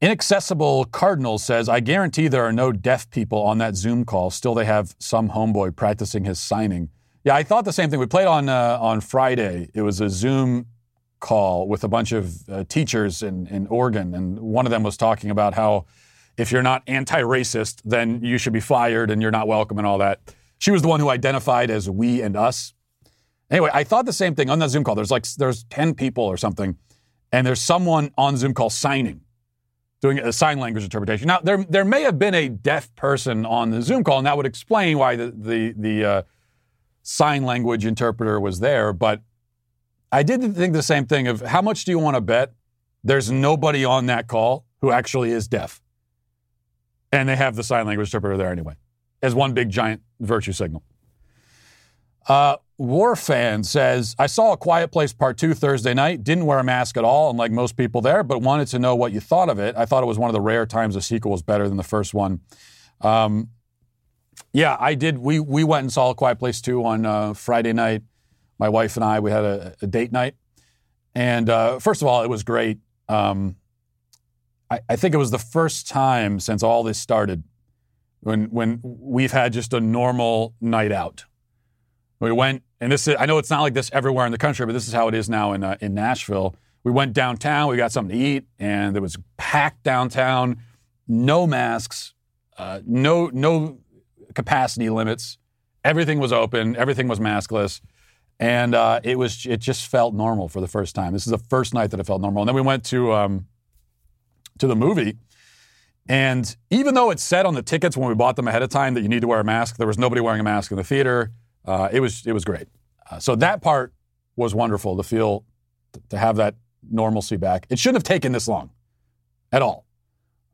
Inaccessible Cardinal says, I guarantee there are no deaf people on that Zoom call. Still, they have some homeboy practicing his signing. Yeah, I thought the same thing. We played on uh, on Friday. It was a Zoom call with a bunch of uh, teachers in, in Oregon, and one of them was talking about how if you're not anti-racist, then you should be fired and you're not welcome and all that. She was the one who identified as we and us. Anyway, I thought the same thing on that Zoom call. There's like there's 10 people or something, and there's someone on Zoom call signing, doing a sign language interpretation. Now, there there may have been a deaf person on the Zoom call, and that would explain why the the, the uh, sign language interpreter was there. But I did think the same thing of how much do you want to bet there's nobody on that call who actually is deaf? And they have the sign language interpreter there anyway, as one big giant virtue signal. Uh, War fan says, I saw A Quiet Place Part 2 Thursday night. Didn't wear a mask at all, unlike most people there, but wanted to know what you thought of it. I thought it was one of the rare times a sequel was better than the first one. Um, yeah, I did. We, we went and saw A Quiet Place 2 on uh, Friday night. My wife and I, we had a, a date night. And uh, first of all, it was great. Um, I, I think it was the first time since all this started when when we've had just a normal night out. We went, and this is, I know it's not like this everywhere in the country, but this is how it is now in uh, in Nashville. We went downtown, we got something to eat, and it was packed downtown, no masks, uh, no no capacity limits. Everything was open, everything was maskless, and uh, it was it just felt normal for the first time. This is the first night that it felt normal, and then we went to. Um, to the movie. And even though it said on the tickets when we bought them ahead of time that you need to wear a mask, there was nobody wearing a mask in the theater. Uh, it was it was great. Uh, so that part was wonderful to feel to have that normalcy back. It shouldn't have taken this long, at all.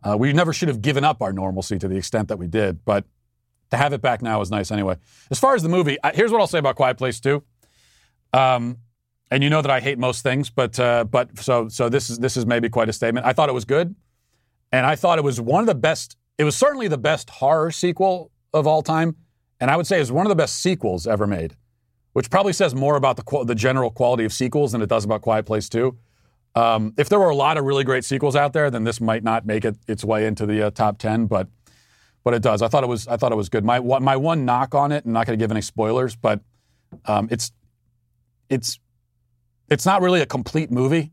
Uh, we never should have given up our normalcy to the extent that we did, but to have it back now is nice anyway. As far as the movie, here's what I'll say about Quiet Place Two. Um, and you know that I hate most things, but uh, but so so this is this is maybe quite a statement. I thought it was good, and I thought it was one of the best. It was certainly the best horror sequel of all time, and I would say it's one of the best sequels ever made, which probably says more about the the general quality of sequels than it does about Quiet Place Two. Um, if there were a lot of really great sequels out there, then this might not make it its way into the uh, top ten, but but it does. I thought it was I thought it was good. My my one knock on it, I'm not going to give any spoilers, but um, it's it's it's not really a complete movie.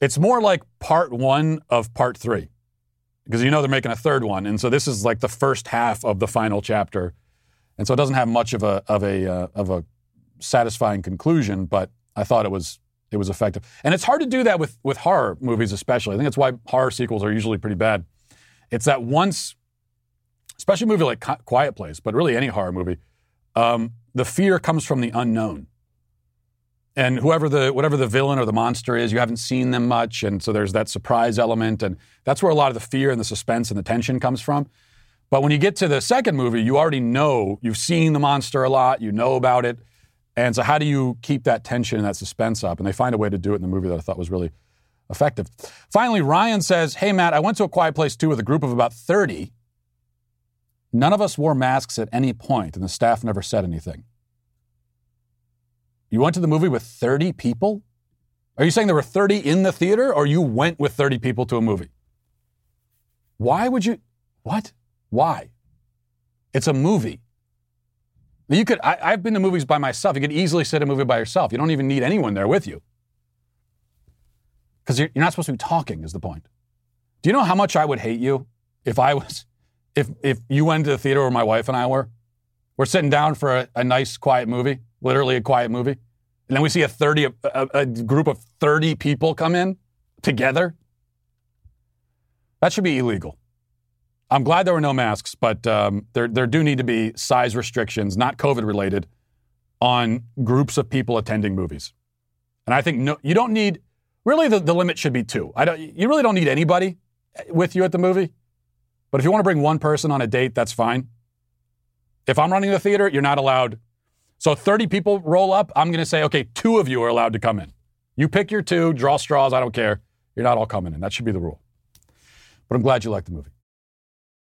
It's more like part one of part three, because you know they're making a third one, and so this is like the first half of the final chapter, and so it doesn't have much of a of a uh, of a satisfying conclusion. But I thought it was it was effective. And it's hard to do that with, with horror movies, especially. I think that's why horror sequels are usually pretty bad. It's that once, especially a movie like Quiet Place, but really any horror movie, um, the fear comes from the unknown. And whoever the whatever the villain or the monster is, you haven't seen them much, and so there's that surprise element, and that's where a lot of the fear and the suspense and the tension comes from. But when you get to the second movie, you already know you've seen the monster a lot, you know about it, and so how do you keep that tension and that suspense up? And they find a way to do it in the movie that I thought was really effective. Finally, Ryan says, "Hey Matt, I went to a quiet place too with a group of about 30. None of us wore masks at any point, and the staff never said anything." You went to the movie with 30 people? Are you saying there were 30 in the theater or you went with 30 people to a movie? Why would you? What? Why? It's a movie. You could, I, have been to movies by myself. You could easily sit a movie by yourself. You don't even need anyone there with you. Because you're, you're not supposed to be talking, is the point. Do you know how much I would hate you if I was, if, if you went to the theater where my wife and I were? We're sitting down for a, a nice, quiet movie literally a quiet movie. And then we see a 30, a, a, group of 30 people come in together. That should be illegal. I'm glad there were no masks, but um, there, there do need to be size restrictions, not COVID related, on groups of people attending movies. And I think no, you don't need, really, the, the limit should be two. I don't, you really don't need anybody with you at the movie. But if you want to bring one person on a date, that's fine. If I'm running the theater, you're not allowed so 30 people roll up. I'm going to say, okay, two of you are allowed to come in. You pick your two, draw straws. I don't care. You're not all coming in. That should be the rule. But I'm glad you liked the movie.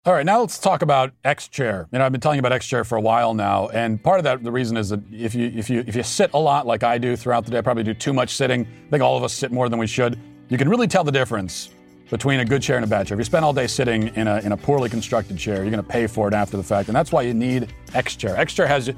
All right, now let's talk about X Chair. You know, I've been telling you about X Chair for a while now, and part of that the reason is that if you if you if you sit a lot like I do throughout the day, I probably do too much sitting. I think all of us sit more than we should. You can really tell the difference between a good chair and a bad chair. If you spend all day sitting in a in a poorly constructed chair, you're going to pay for it after the fact, and that's why you need X Chair. X Chair has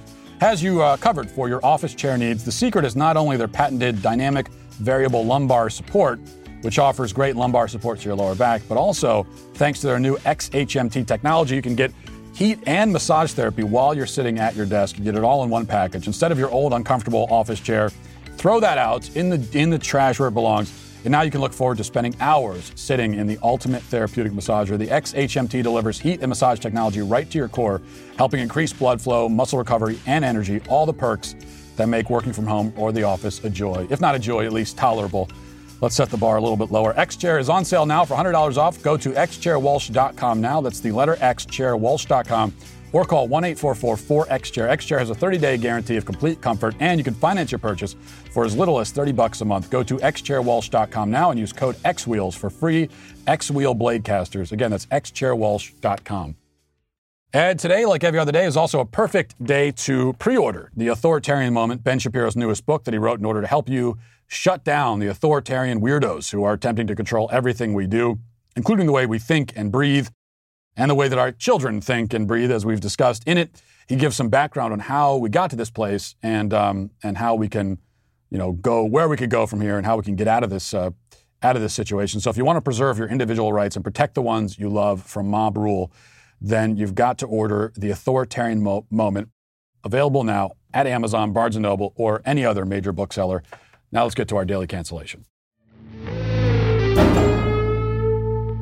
has you uh, covered for your office chair needs. The secret is not only their patented dynamic variable lumbar support, which offers great lumbar support to your lower back, but also thanks to their new XHMT technology, you can get heat and massage therapy while you're sitting at your desk. You get it all in one package. Instead of your old uncomfortable office chair, throw that out in the in the trash where it belongs and now you can look forward to spending hours sitting in the ultimate therapeutic massager. The XHMT delivers heat and massage technology right to your core, helping increase blood flow, muscle recovery, and energy. All the perks that make working from home or the office a joy. If not a joy, at least tolerable. Let's set the bar a little bit lower. X Chair is on sale now for $100 off. Go to xchairwalsh.com now. That's the letter X, or call 1 844 4XChair. XChair has a 30 day guarantee of complete comfort, and you can finance your purchase for as little as 30 bucks a month. Go to xchairwalsh.com now and use code XWheels for free X Wheel blade casters. Again, that's xchairwalsh.com. And today, like every other day, is also a perfect day to pre order The Authoritarian Moment, Ben Shapiro's newest book that he wrote in order to help you shut down the authoritarian weirdos who are attempting to control everything we do, including the way we think and breathe and the way that our children think and breathe, as we've discussed. In it, he gives some background on how we got to this place and um, and how we can, you know, go where we could go from here and how we can get out of this uh, out of this situation. So if you want to preserve your individual rights and protect the ones you love from mob rule, then you've got to order the Authoritarian Mo- Moment, available now at Amazon, Barnes and Noble, or any other major bookseller. Now let's get to our daily cancellation.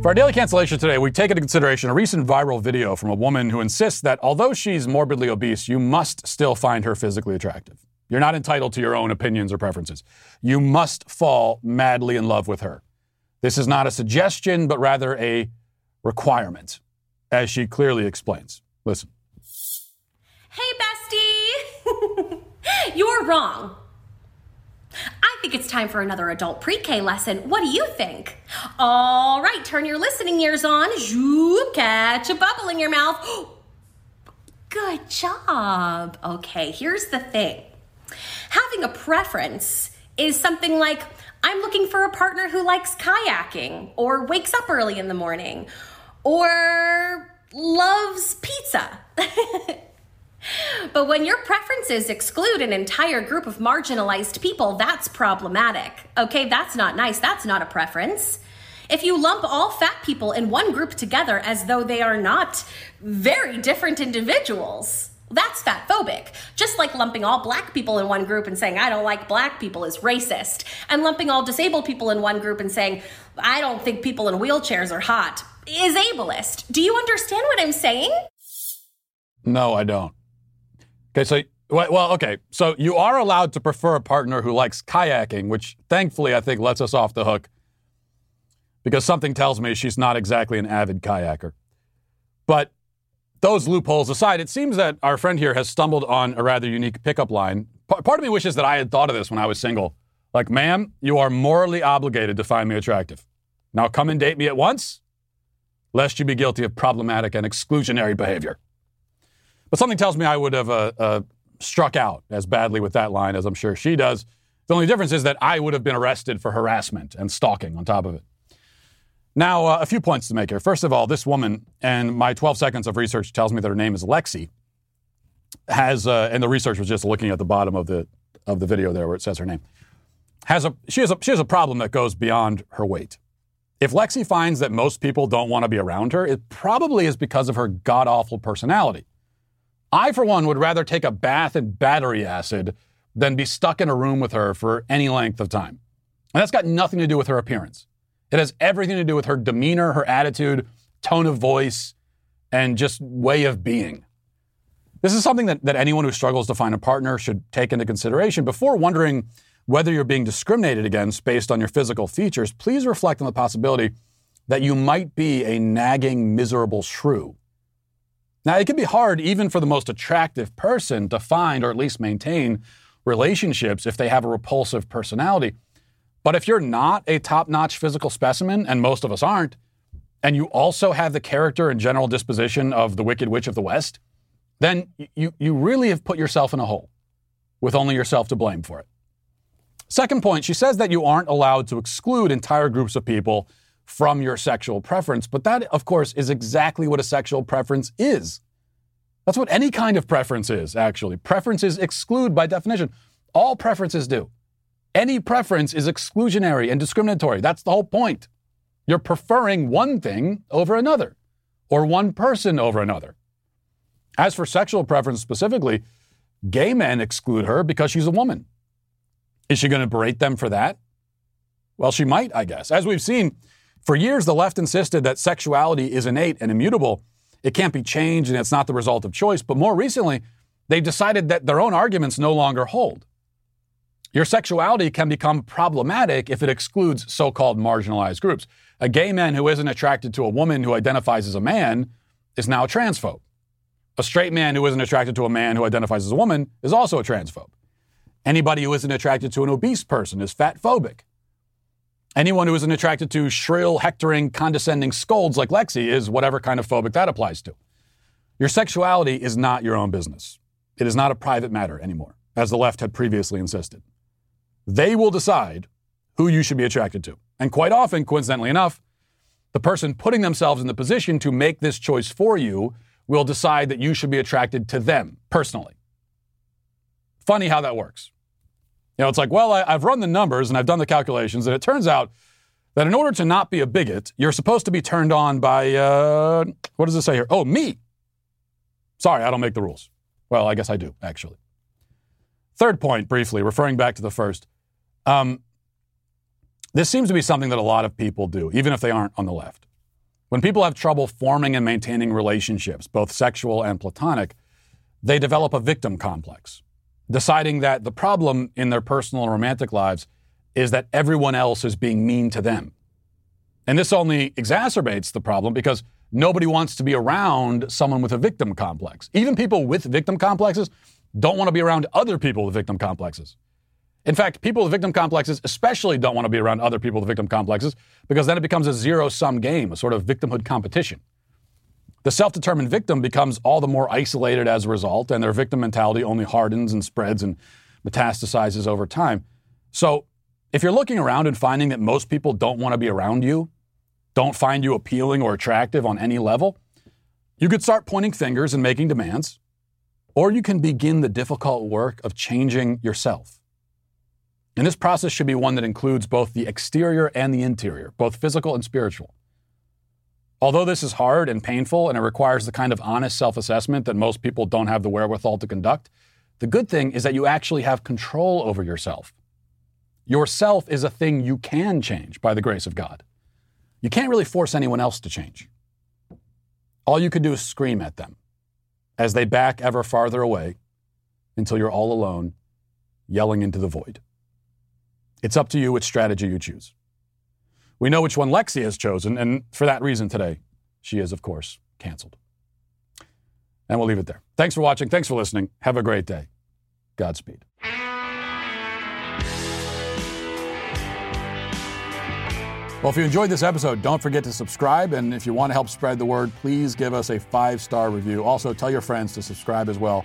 For our daily cancellation today, we take into consideration a recent viral video from a woman who insists that although she's morbidly obese, you must still find her physically attractive. You're not entitled to your own opinions or preferences. You must fall madly in love with her. This is not a suggestion, but rather a requirement, as she clearly explains. Listen. Hey, bestie! You're wrong. I think it's time for another adult pre K lesson. What do you think? All right, turn your listening ears on. Catch a bubble in your mouth. Good job. Okay, here's the thing having a preference is something like I'm looking for a partner who likes kayaking or wakes up early in the morning or loves pizza. But when your preferences exclude an entire group of marginalized people, that's problematic. Okay, that's not nice. That's not a preference. If you lump all fat people in one group together as though they are not very different individuals, That's fat phobic. Just like lumping all black people in one group and saying, I don't like black people is racist. And lumping all disabled people in one group and saying, I don't think people in wheelchairs are hot is ableist. Do you understand what I'm saying? No, I don't. Okay, so well, okay. So you are allowed to prefer a partner who likes kayaking, which thankfully I think lets us off the hook because something tells me she's not exactly an avid kayaker. But those loopholes aside, it seems that our friend here has stumbled on a rather unique pickup line. P- part of me wishes that I had thought of this when I was single. Like, ma'am, you are morally obligated to find me attractive. Now come and date me at once, lest you be guilty of problematic and exclusionary behavior. But something tells me I would have uh, uh, struck out as badly with that line as I'm sure she does. The only difference is that I would have been arrested for harassment and stalking on top of it. Now, uh, a few points to make here. First of all, this woman, and my 12 seconds of research tells me that her name is Lexi, has, uh, and the research was just looking at the bottom of the of the video there where it says her name, has a she has a she has a problem that goes beyond her weight. If Lexi finds that most people don't want to be around her, it probably is because of her god awful personality. I, for one, would rather take a bath in battery acid than be stuck in a room with her for any length of time. And that's got nothing to do with her appearance. It has everything to do with her demeanor, her attitude, tone of voice, and just way of being. This is something that, that anyone who struggles to find a partner should take into consideration before wondering whether you're being discriminated against based on your physical features. Please reflect on the possibility that you might be a nagging, miserable shrew. Now, it can be hard, even for the most attractive person, to find or at least maintain relationships if they have a repulsive personality. But if you're not a top notch physical specimen, and most of us aren't, and you also have the character and general disposition of the Wicked Witch of the West, then you, you really have put yourself in a hole with only yourself to blame for it. Second point, she says that you aren't allowed to exclude entire groups of people from your sexual preference, but that, of course, is exactly what a sexual preference is. That's what any kind of preference is, actually. Preferences exclude by definition. All preferences do. Any preference is exclusionary and discriminatory. That's the whole point. You're preferring one thing over another, or one person over another. As for sexual preference specifically, gay men exclude her because she's a woman. Is she going to berate them for that? Well, she might, I guess. As we've seen, for years the left insisted that sexuality is innate and immutable. It can't be changed and it's not the result of choice. But more recently, they've decided that their own arguments no longer hold. Your sexuality can become problematic if it excludes so called marginalized groups. A gay man who isn't attracted to a woman who identifies as a man is now a transphobe. A straight man who isn't attracted to a man who identifies as a woman is also a transphobe. Anybody who isn't attracted to an obese person is fat phobic. Anyone who isn't attracted to shrill, hectoring, condescending scolds like Lexi is whatever kind of phobic that applies to. Your sexuality is not your own business. It is not a private matter anymore, as the left had previously insisted. They will decide who you should be attracted to. And quite often, coincidentally enough, the person putting themselves in the position to make this choice for you will decide that you should be attracted to them personally. Funny how that works. You know, it's like, well, I, have run the numbers and I've done the calculations, and it turns out that in order to not be a bigot, you're supposed to be turned on by, uh, what does it say here? Oh, me. Sorry, I don't make the rules. Well, I guess I do, actually. Third point, briefly, referring back to the first. Um, this seems to be something that a lot of people do, even if they aren't on the left. When people have trouble forming and maintaining relationships, both sexual and platonic, they develop a victim complex, deciding that the problem in their personal and romantic lives is that everyone else is being mean to them. And this only exacerbates the problem because nobody wants to be around someone with a victim complex. Even people with victim complexes don't want to be around other people with victim complexes. In fact, people with victim complexes especially don't want to be around other people with victim complexes because then it becomes a zero sum game, a sort of victimhood competition. The self determined victim becomes all the more isolated as a result, and their victim mentality only hardens and spreads and metastasizes over time. So, if you're looking around and finding that most people don't want to be around you, don't find you appealing or attractive on any level, you could start pointing fingers and making demands or you can begin the difficult work of changing yourself. And this process should be one that includes both the exterior and the interior, both physical and spiritual. Although this is hard and painful and it requires the kind of honest self assessment that most people don't have the wherewithal to conduct, the good thing is that you actually have control over yourself. Yourself is a thing you can change by the grace of God. You can't really force anyone else to change. All you can do is scream at them as they back ever farther away until you're all alone, yelling into the void. It's up to you which strategy you choose. We know which one Lexi has chosen, and for that reason today, she is, of course, canceled. And we'll leave it there. Thanks for watching. Thanks for listening. Have a great day. Godspeed. Well, if you enjoyed this episode, don't forget to subscribe. And if you want to help spread the word, please give us a five star review. Also, tell your friends to subscribe as well.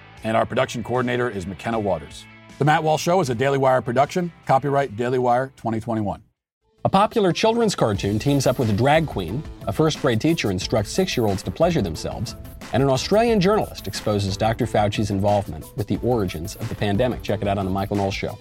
And our production coordinator is McKenna Waters. The Matt Walsh Show is a Daily Wire production. Copyright Daily Wire 2021. A popular children's cartoon teams up with a drag queen, a first grade teacher instructs six year olds to pleasure themselves, and an Australian journalist exposes Dr. Fauci's involvement with the origins of the pandemic. Check it out on The Michael Knowles Show.